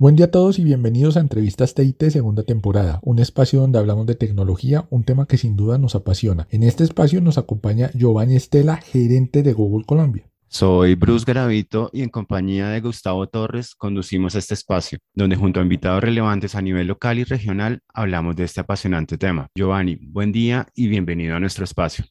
Buen día a todos y bienvenidos a Entrevistas TIT segunda temporada, un espacio donde hablamos de tecnología, un tema que sin duda nos apasiona. En este espacio nos acompaña Giovanni Estela, gerente de Google Colombia. Soy Bruce Garavito y en compañía de Gustavo Torres conducimos este espacio, donde junto a invitados relevantes a nivel local y regional hablamos de este apasionante tema. Giovanni, buen día y bienvenido a nuestro espacio.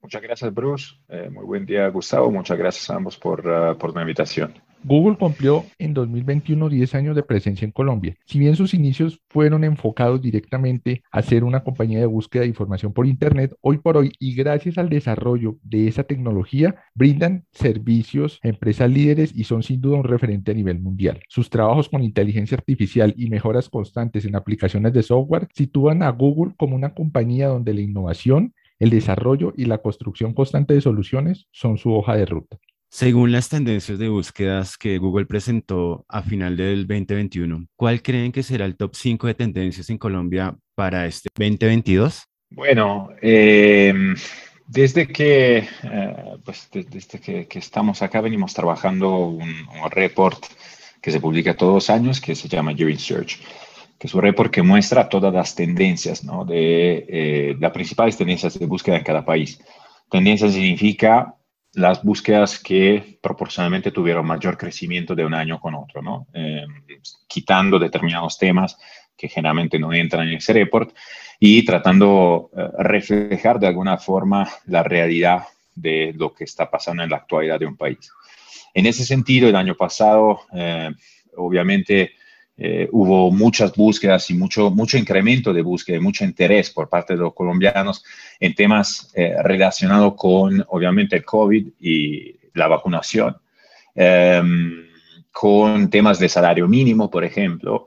Muchas gracias, Bruce. Eh, muy buen día, Gustavo. Muchas gracias a ambos por, uh, por la invitación. Google cumplió en 2021 10 años de presencia en Colombia. Si bien sus inicios fueron enfocados directamente a ser una compañía de búsqueda de información por Internet, hoy por hoy y gracias al desarrollo de esa tecnología, brindan servicios a empresas líderes y son sin duda un referente a nivel mundial. Sus trabajos con inteligencia artificial y mejoras constantes en aplicaciones de software sitúan a Google como una compañía donde la innovación, el desarrollo y la construcción constante de soluciones son su hoja de ruta. Según las tendencias de búsquedas que Google presentó a final del 2021, ¿cuál creen que será el top 5 de tendencias en Colombia para este 2022? Bueno, em, desde que, eh, pues, desde que, estamos acá venimos trabajando un, un, report que se publica todos los años que se llama Your Search, que es un report que muestra todas las tendencias, ¿no? De eh, las principales tendencias de búsqueda en cada país. Tendencia significa las búsquedas que proporcionalmente tuvieron mayor crecimiento de un año con otro, ¿no? Eh, quitando determinados temas que generalmente no entran en ese report y tratando de eh, reflejar de alguna forma la realidad de lo que está pasando en la actualidad de un país. En ese sentido, el año pasado, eh, obviamente, eh, hubo muchas búsquedas y mucho, mucho incremento de búsqueda, mucho interés por parte de los colombianos en temas eh, relacionados con, obviamente, el COVID y la vacunación, em, con temas de salario mínimo, por ejemplo.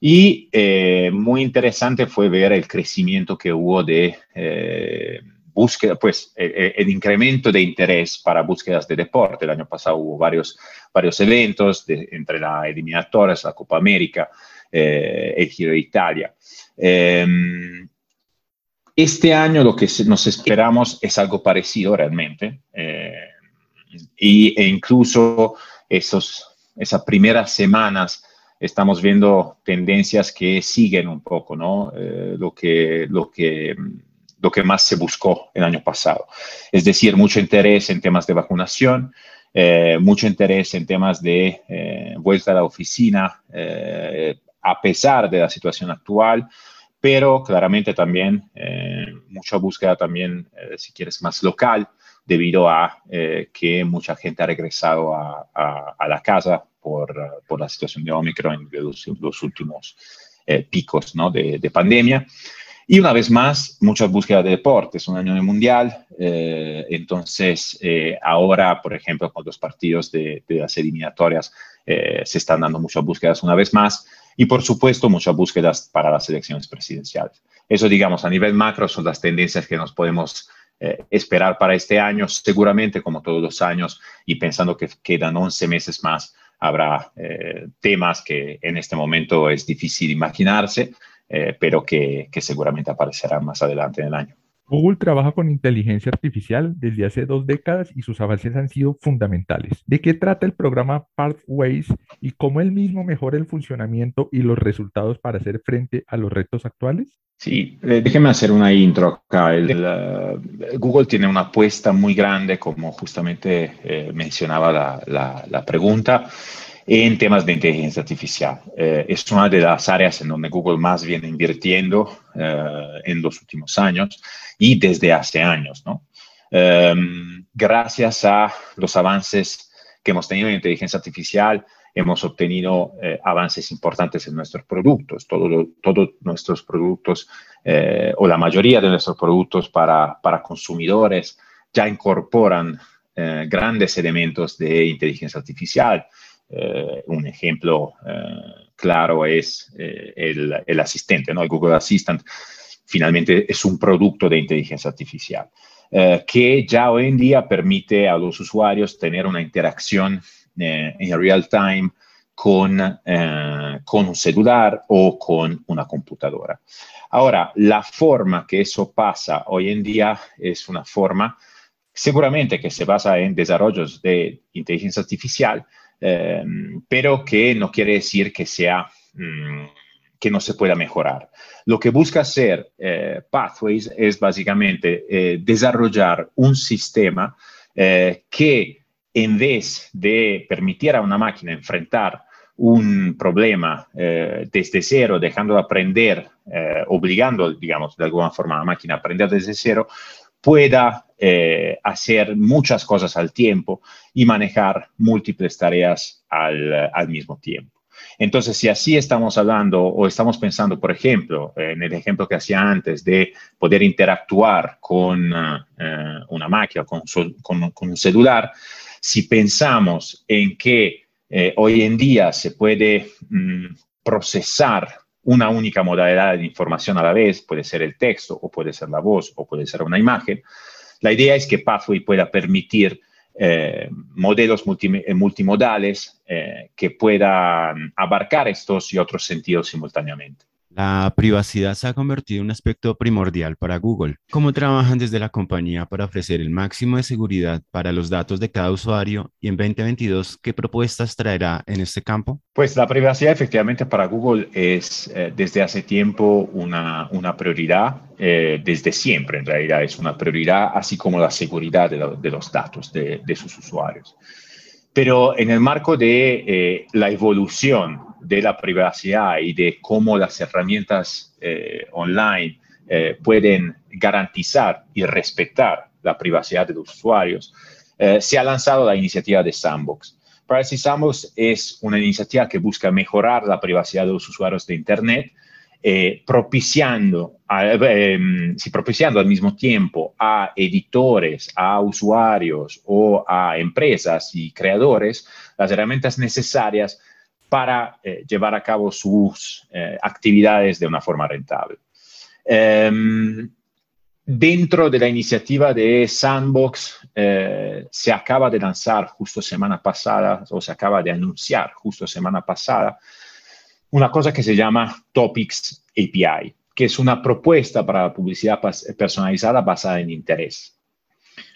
Y eh, muy interesante fue ver el crecimiento que hubo de búsqueda, pues el, incremento de interés para búsquedas de deporte. El año pasado hubo varios, varios eventos entre la eliminatorias, la Copa América, eh, el Giro de Italia. Em, este año lo que nos esperamos es algo parecido realmente. Eh, y, e incluso esos, esas primeras semanas estamos viendo tendencias que siguen un poco, ¿no? Eh, lo que, lo que lo que más se buscó el año pasado. Es decir, mucho interés en temas de vacunación, eh, mucho interés en temas de eh, vuelta a la oficina, eh, a pesar de la situación actual, pero claramente también mucha búsqueda también, si quieres, más local, debido a que mucha gente ha regresado a, la casa por, por, la situación de Omicron de los, los últimos picos ¿no? de, de pandemia. Y una vez más, muchas búsquedas de deportes, un año de mundial, eh, entonces eh, ahora, por ejemplo, con los partidos de, las eliminatorias, eh, se están dando muchas búsquedas una vez más y, por supuesto, muchas búsquedas para las elecciones presidenciales. Eso, digamos, a nivel macro son las tendencias que nos podemos esperar para este año, seguramente como todos los años, y pensando que quedan 11 meses más, habrá temas que en este momento es difícil imaginarse, eh, pero que, que seguramente aparecerán más adelante en el año. Google trabaja con inteligencia artificial desde hace dos décadas y sus avances han sido fundamentales. ¿De qué trata el programa Pathways y cómo él mismo mejora el funcionamiento y los resultados para hacer frente a los retos actuales? Sí, eh, déjeme hacer una intro acá. Google tiene una apuesta muy grande, como justamente eh, mencionaba la, la, la pregunta en temas de inteligencia artificial. Eh, es una de las áreas en donde Google más viene invirtiendo eh, en los últimos años y desde hace años. ¿no? Em, gracias a los avances que hemos tenido en inteligencia artificial, hemos obtenido eh, avances importantes en nuestros productos. Todos nuestros productos o la mayoría de nuestros productos para, para consumidores ya incorporan grandes elementos de inteligencia artificial. Eh, un ejemplo eh, claro es eh, el, asistente, ¿no? El Google Assistant finalmente es un producto de inteligencia artificial que ya hoy en día permite a los usuarios tener una interacción en real time con, con un celular o con una computadora. Ahora, la forma que eso pasa hoy en día es una forma seguramente que se basa en desarrollos de inteligencia artificial, pero que no quiere decir que sea... Mm, que no se pueda mejorar. Lo que busca hacer eh, Pathways es básicamente eh, desarrollar un sistema eh, que en vez de permitir a una máquina enfrentar un problema desde cero, dejando de aprender, obligando, digamos, de alguna forma a la máquina a aprender desde cero, pueda hacer muchas cosas al tiempo y manejar múltiples tareas al mismo tiempo. Entonces, si así estamos hablando o estamos pensando, por ejemplo, en el ejemplo que hacía antes de poder interactuar con eh, una máquina, con, un celular, si pensamos en que eh, hoy en día se puede mm, procesar una única modalidad de información a la vez, puede ser el texto o puede ser la voz o puede ser una imagen, la idea es que Pathway pueda permitir eh, modelos eh, multimodales eh, que puedan abarcar estos y otros sentidos simultáneamente. La privacidad se ha convertido en un aspecto primordial para Google. ¿Cómo trabajan desde la compañía para ofrecer el máximo de seguridad para los datos de cada usuario? Y en 2022, ¿qué propuestas traerá en este campo? Pues la privacidad efectivamente para Google es eh, desde hace tiempo una, una prioridad, eh, desde siempre en realidad es una prioridad, así como la seguridad de, los datos de, de, sus usuarios. Pero en el marco de eh, la evolución de la privacidad y de cómo las herramientas eh, online eh, pueden garantizar y respetar la privacidad de los usuarios, se ha lanzado la iniciativa de Sandbox. Privacy Sandbox es una iniciativa que busca mejorar la privacidad de los usuarios de Internet, propiciando, em, propiciando al mismo tiempo a editores, a usuarios o a empresas y creadores las herramientas necesarias para eh, llevar a cabo sus eh, actividades de una forma rentable. Em, dentro de la iniciativa de Sandbox eh, se acaba de lanzar justo semana pasada, o se acaba de anunciar justo semana pasada, una cosa que se llama Topics API, que es una propuesta para la publicidad personalizada basada en interés.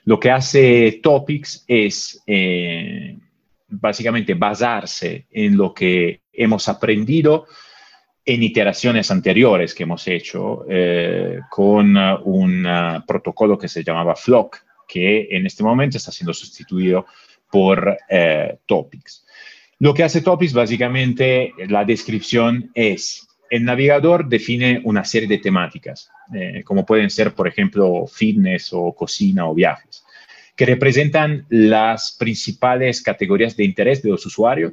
Lo que hace Topics es básicamente basarse en lo que hemos aprendido en iteraciones anteriores que hemos hecho eh, con un uh, protocolo que se llamaba Flock, que en este momento está siendo sustituido por eh, Topics. Lo que hace Topics, básicamente, la descripción es, el navegador define una serie de temáticas, eh, como pueden ser, por ejemplo, fitness o cocina o viajes que representan las principales categorías de interés de los usuarios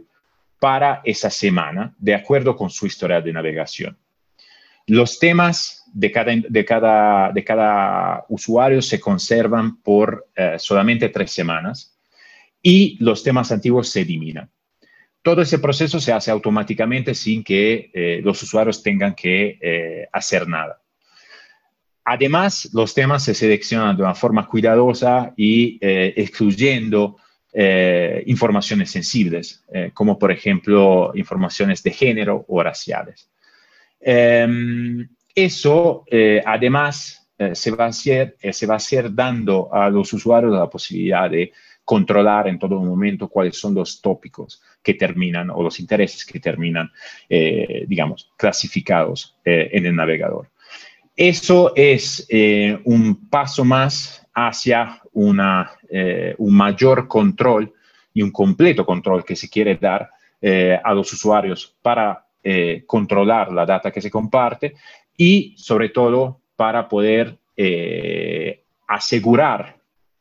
para esa semana, de acuerdo con su historia de navegación. Los temas de cada, de cada, de cada usuario se conservan por eh, solamente tres semanas y los temas antiguos se eliminan. Todo ese proceso se hace automáticamente sin que eh, los usuarios tengan que eh, hacer nada. Además, los temas se seleccionan de una forma cuidadosa y eh, excluyendo informaciones sensibles, como por ejemplo informaciones de género o raciales. Em, eso, además, se, va a hacer, se va a hacer dando a los usuarios la posibilidad de controlar en todo momento cuáles son los tópicos que terminan o los intereses que terminan, digamos, clasificados en el navegador. Eso es eh, un paso más hacia eh, un mayor control y un completo control que se quiere dar eh, a los usuarios para controlar la data que se comparte y sobre todo para poder asegurar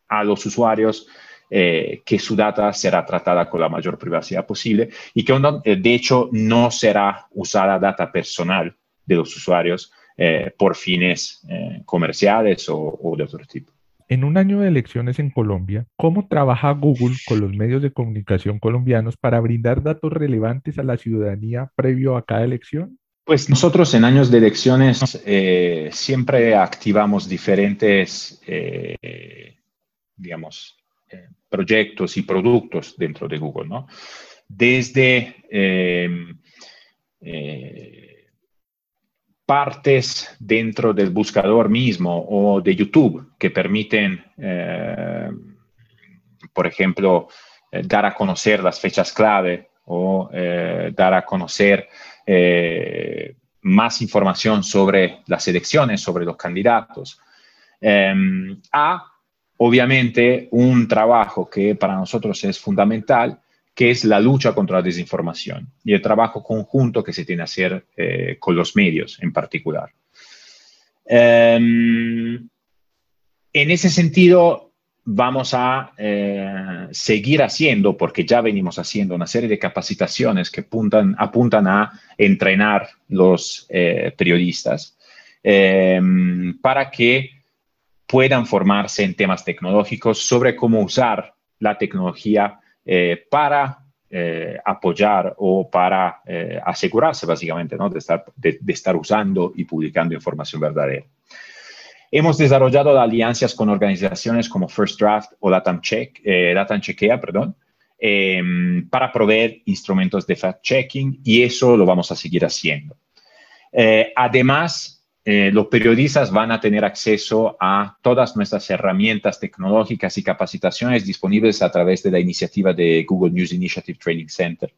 a los usuarios que su data será tratada con la mayor privacidad posible y que de hecho no será usada data personal de los usuarios eh, por fines eh, comerciales o, de otro tipo. En un año de elecciones en Colombia, ¿cómo trabaja Google con los medios de comunicación colombianos para brindar datos relevantes a la ciudadanía previo a cada elección? Pues nosotros en años de elecciones eh, siempre activamos diferentes, digamos, proyectos y productos dentro de Google, ¿no? Desde partes dentro del buscador mismo o de YouTube que permiten, eh, por ejemplo, dar a conocer las fechas clave o dar a conocer más información sobre las elecciones, sobre los candidatos, a obviamente un trabajo que para nosotros es fundamental, que es la lucha contra la desinformación y el trabajo conjunto que se tiene que hacer eh, con los medios en particular. Em, en ese sentido, vamos a eh, seguir haciendo, porque ya venimos haciendo una serie de capacitaciones que apuntan, a entrenar los eh, periodistas em, para que puedan formarse en temas tecnológicos sobre cómo usar la tecnología eh, para eh, apoyar o para eh, asegurarse básicamente ¿no? de, estar, usando y publicando información verdadera. Hemos desarrollado alianzas con organizaciones como First Draft o Latam, Check, Latam Chequea, perdón, em, para proveer instrumentos de fact-checking y eso lo vamos a seguir haciendo. además, eh, los periodistas van a tener acceso a todas nuestras herramientas tecnológicas y capacitaciones disponibles a través de la iniciativa de Google News Initiative Training Center.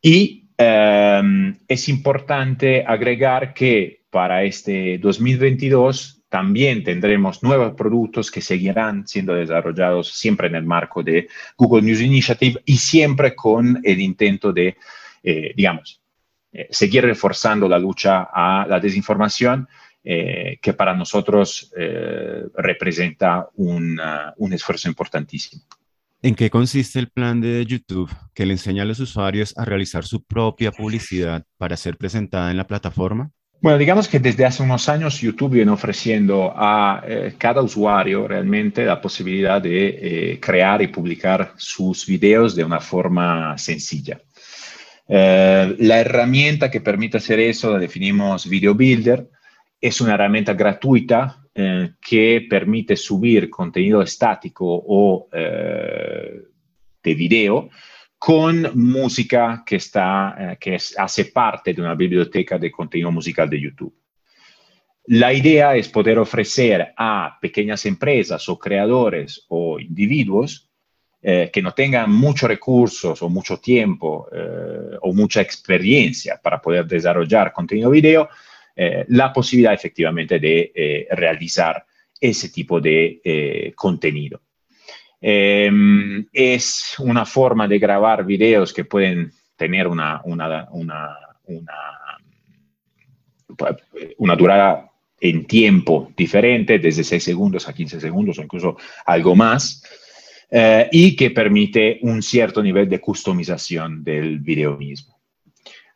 Y em, es importante agregar que para este 2022 también tendremos nuevos productos que seguirán siendo desarrollados siempre en el marco de Google News Initiative y siempre con el intento de, eh, digamos, eh, seguir reforzando la lucha a la desinformación, eh, que para nosotros eh, representa un, un esfuerzo importantísimo. ¿En qué consiste el plan de YouTube que le enseña a los usuarios a realizar su propia publicidad para ser presentada en la plataforma? Bueno, digamos que desde hace unos años YouTube viene ofreciendo a cada usuario realmente la posibilidad de crear y publicar sus videos de una forma sencilla. Eh, la herramienta que permite hacer eso la definimos Video Builder. Es una herramienta gratuita eh, que permite subir contenido estático o eh, de video con música que, está, que hace parte de una biblioteca de contenido musical de YouTube. La idea es poder ofrecer a pequeñas empresas o creadores o individuos eh, que no tengan muchos recursos o mucho tiempo eh, o mucha experiencia para poder desarrollar contenido video, eh, la posibilidad efectivamente de realizar ese tipo de contenido. Em, es una forma de grabar videos que pueden tener una, una, una, una durada en tiempo diferente, desde 6 segundos a 15 segundos o incluso algo más. Eh, y que permite un cierto nivel de customización del video mismo.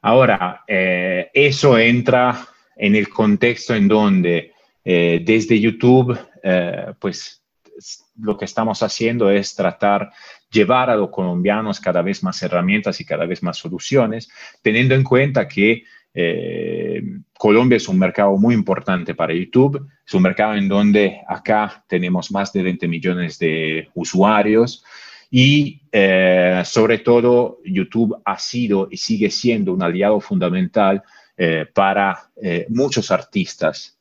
Ahora, eh, eso entra en el contexto en donde eh, desde YouTube, pues lo que estamos haciendo es tratar llevar a los colombianos cada vez más herramientas y cada vez más soluciones, teniendo en cuenta que eh, Colombia es un mercado muy importante para YouTube, es un mercado en donde acá tenemos más de 20 millones de usuarios y eh, sobre todo YouTube ha sido y sigue siendo un aliado fundamental eh, para muchos artistas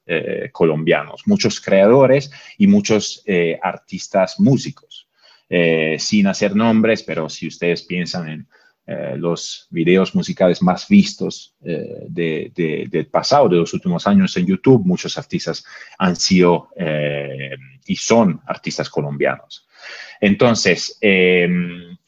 colombianos, muchos creadores y muchos artistas músicos. sin hacer nombres, pero si ustedes piensan en eh, los videos musicales más vistos eh, del pasado, de los últimos años en YouTube. Muchos artistas han sido eh, y son artistas colombianos. Entonces,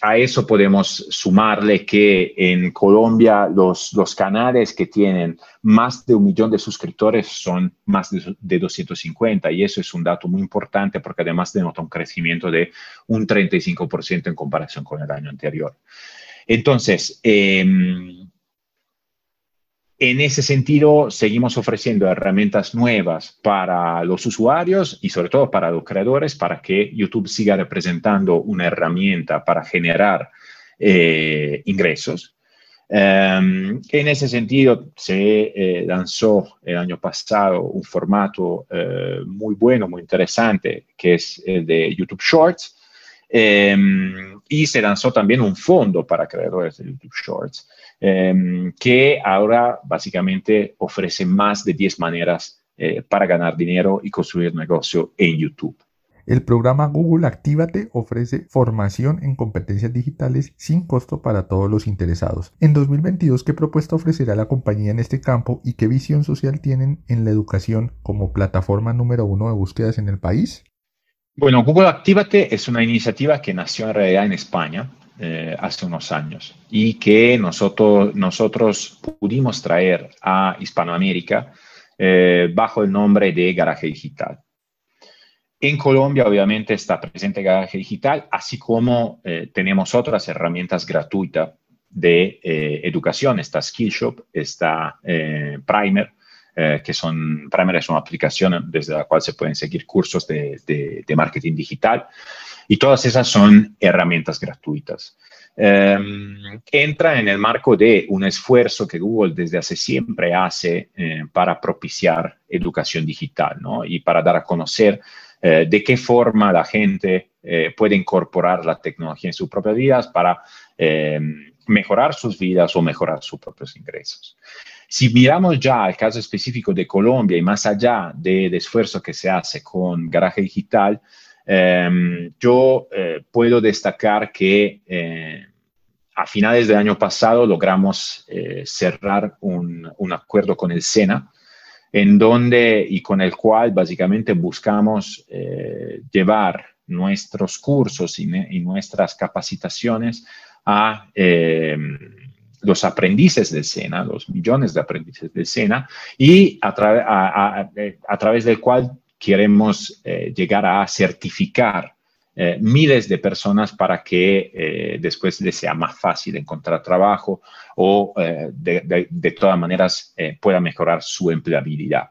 a eso podemos sumarle que en Colombia los, los canales que tienen más de un millón de suscriptores son más de, de 250 y eso es un dato muy importante porque además denota un crecimiento de un 35% en comparación con el año anterior. Entonces, em, en ese sentido, seguimos ofreciendo herramientas nuevas para los usuarios y sobre todo para los creadores para que YouTube siga representando una herramienta para generar eh, ingresos. Em, en ese sentido, se eh, lanzó el año pasado un formato eh, muy bueno, muy interesante, que es el de YouTube Shorts, Em, y se lanzó también un fondo para creadores de YouTube Shorts, em, que ahora básicamente ofrece más de 10 maneras eh, para ganar dinero y construir negocio en YouTube. El programa Google Actívate ofrece formación en competencias digitales sin costo para todos los interesados. En 2022, ¿qué propuesta ofrecerá la compañía en este campo y qué visión social tienen en la educación como plataforma número uno de búsquedas en el país? Bueno, Google Actívate es una iniciativa que nació en realidad en España eh, hace unos años y que nosotros, pudimos traer a Hispanoamérica eh, bajo el nombre de Garaje Digital. En Colombia, obviamente, está presente Garaje Digital, así como eh, tenemos otras herramientas gratuitas de educación. Está Skillshop, está eh, que son, Primer es una aplicación desde la cual se pueden seguir cursos de, de marketing digital. Y todas esas son herramientas gratuitas. Em, entra en el marco de un esfuerzo que Google desde hace siempre hace para propiciar educación digital ¿no? y para dar a conocer eh, de qué forma la gente eh, puede incorporar la tecnología en sus propias vidas para eh, mejorar sus vidas o mejorar sus propios ingresos. Si miramos ya al caso específico de Colombia y más allá del esfuerzo que se hace con Garaje Digital, yo puedo destacar que a finales del año pasado logramos cerrar un, un, acuerdo con el SENA en donde y con el cual básicamente buscamos eh, llevar nuestros cursos y, nuestras capacitaciones a eh, los aprendices del SENA, los millones de aprendices del SENA, y a, través del cual queremos eh, llegar a certificar eh, miles de personas para que eh, después les sea más fácil encontrar trabajo o de, todas maneras pueda mejorar su empleabilidad.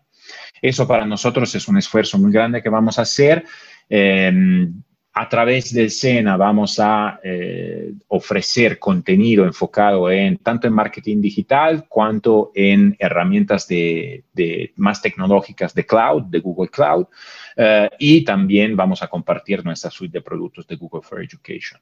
Eso para nosotros es un esfuerzo muy grande que vamos a hacer. A través del SENA vamos a ofrecer contenido enfocado en tanto en marketing digital cuanto en herramientas de, de más tecnológicas de cloud, de Google Cloud. Eh, y también vamos a compartir nuestra suite de productos de Google for Education.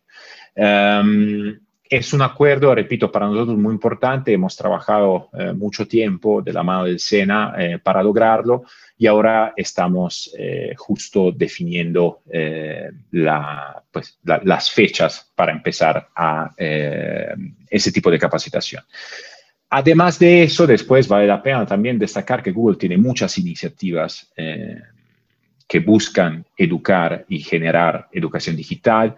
Em, es un acuerdo, repito, para nosotros muy importante. Hemos trabajado eh, mucho tiempo de la mano del SENA eh, para lograrlo y ahora estamos justo definiendo pues, las fechas para empezar a ese tipo de capacitación. Además de eso, después vale la pena también destacar que Google tiene muchas iniciativas que buscan educar y generar educación digital.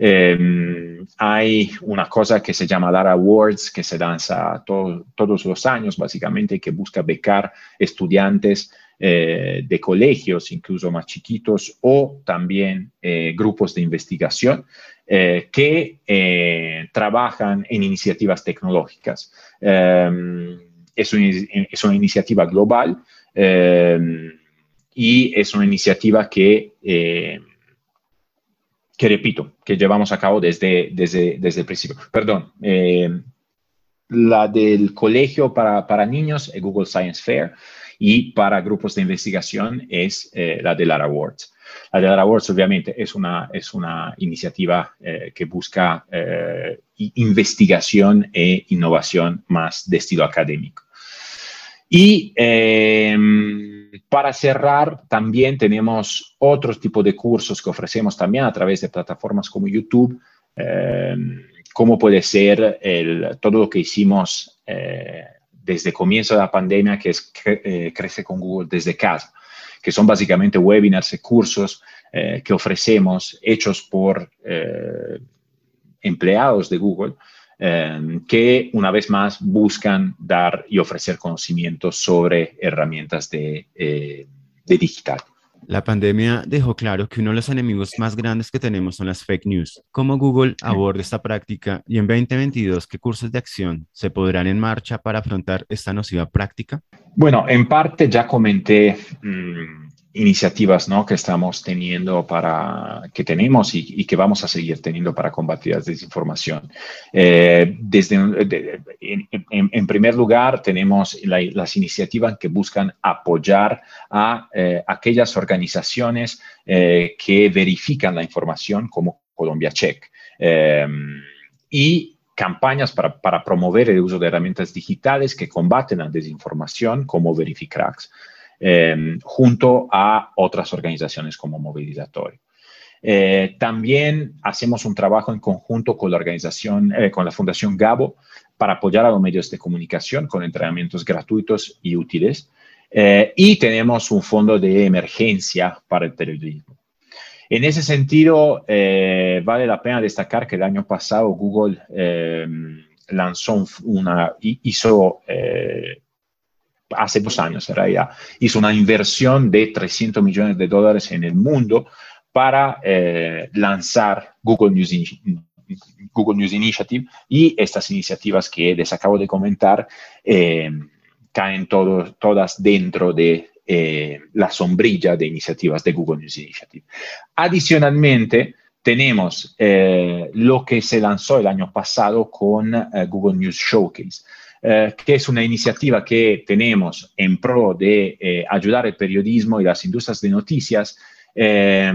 Em, hay una cosa que se llama Lara Awards, que se lanza todos los años, básicamente, que busca becar estudiantes eh, de colegios, incluso más chiquitos, o también eh, grupos de investigación eh, que trabajan en iniciativas tecnológicas. Em, es, una, iniciativa global em, y es una iniciativa que, que repito, que llevamos a cabo desde, desde, desde el principio. Perdón, eh, la del colegio para, para, niños, el Google Science Fair, y para grupos de investigación es eh, la de Lara Awards. La de Lara Awards, obviamente, es una, es una iniciativa que busca investigación e innovación más de estilo académico. Y em, para cerrar, también tenemos otros tipos de cursos que ofrecemos también a través de plataformas como YouTube, em, como puede ser todo lo que hicimos eh, desde el comienzo de la pandemia, que es eh, Crece con Google desde casa, que son básicamente webinars y cursos eh, que ofrecemos hechos por empleados de Google Em, que una vez más buscan dar y ofrecer conocimientos sobre herramientas de, eh, de digital. La pandemia dejó claro que uno de los enemigos más grandes que tenemos son las fake news. ¿Cómo Google aborda esta práctica y en 2022 qué cursos de acción se podrán en marcha para afrontar esta nociva práctica? Bueno, en parte ya comenté mm, iniciativas ¿no? que estamos teniendo para, que tenemos y, que vamos a seguir teniendo para combatir la desinformación. Eh, desde, en, primer lugar, tenemos las iniciativas que buscan apoyar a eh, aquellas organizaciones eh, que verifican la información como Colombia Check. y campañas para, para, promover el uso de herramientas digitales que combaten la desinformación como Verificracks. Em, junto a otras organizaciones como Movilizatorio. Eh, también hacemos un trabajo en conjunto con la organización, eh, con la Fundación Gabo, para apoyar a los medios de comunicación con entrenamientos gratuitos y útiles. Eh, y tenemos un fondo de emergencia para el periodismo. En ese sentido, vale la pena destacar que el año pasado Google lanzó una, hizo hace dos años, era ya, hizo una inversión de 300 millones de dólares en el mundo para eh, lanzar Google News, Google News Initiative y estas iniciativas que les acabo de comentar eh, caen todas dentro de eh, la sombrilla de iniciativas de Google News Initiative. Adicionalmente, tenemos lo que se lanzó el año pasado con Google News Showcase. Eh, que es una iniciativa que tenemos en pro de eh, ayudar el periodismo y las industrias de noticias, eh,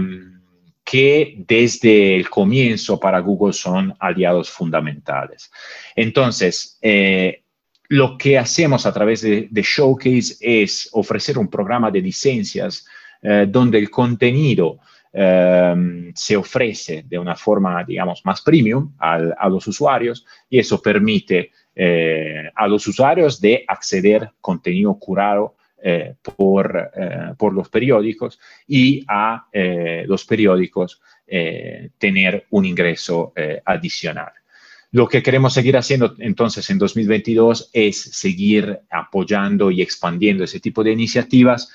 que desde el comienzo para Google son aliados fundamentales. Entonces, lo que hacemos a través de, Showcase es ofrecer un programa de licencias donde el contenido se ofrece de una forma, digamos, más premium a los usuarios y eso permite eh, a los usuarios de acceder contenido curado eh, por, eh, por, los periódicos y a los periódicos tener un ingreso adicional. Lo que queremos seguir haciendo entonces en 2022 es seguir apoyando y expandiendo ese tipo de iniciativas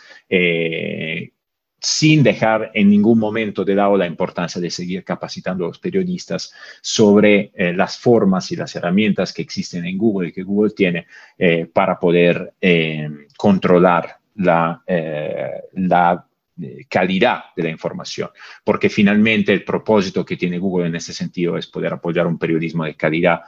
sin dejar en ningún momento de lado la importancia de seguir capacitando a los periodistas sobre eh, las formas y las herramientas que existen en Google y que Google tiene eh, para poder eh, controlar la, calidad de la información, porque finalmente el propósito que tiene Google en ese sentido es poder apoyar un periodismo de calidad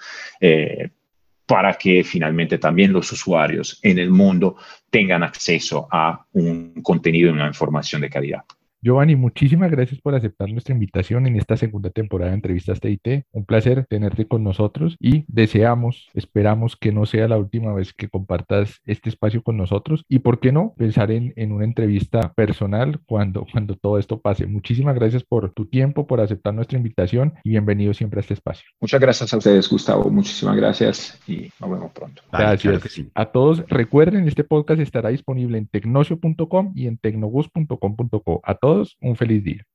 para que finalmente también los usuarios en el mundo tengan acceso a un contenido y una información de calidad. Giovanni, muchísimas gracias por aceptar nuestra invitación en esta segunda temporada de Entrevistas TIT. Un placer tenerte con nosotros y deseamos, esperamos que no sea la última vez que compartas este espacio con nosotros y, ¿por qué no?, pensar en, en una entrevista personal cuando, cuando todo esto pase. Muchísimas gracias por tu tiempo, por aceptar nuestra invitación y bienvenido siempre a este espacio. Muchas gracias a ustedes, Gustavo. Muchísimas gracias y nos vemos pronto. Gracias. A todos, recuerden, este podcast estará disponible en tecnocio.com y en tecnobus.com.co. A todos un feliz día.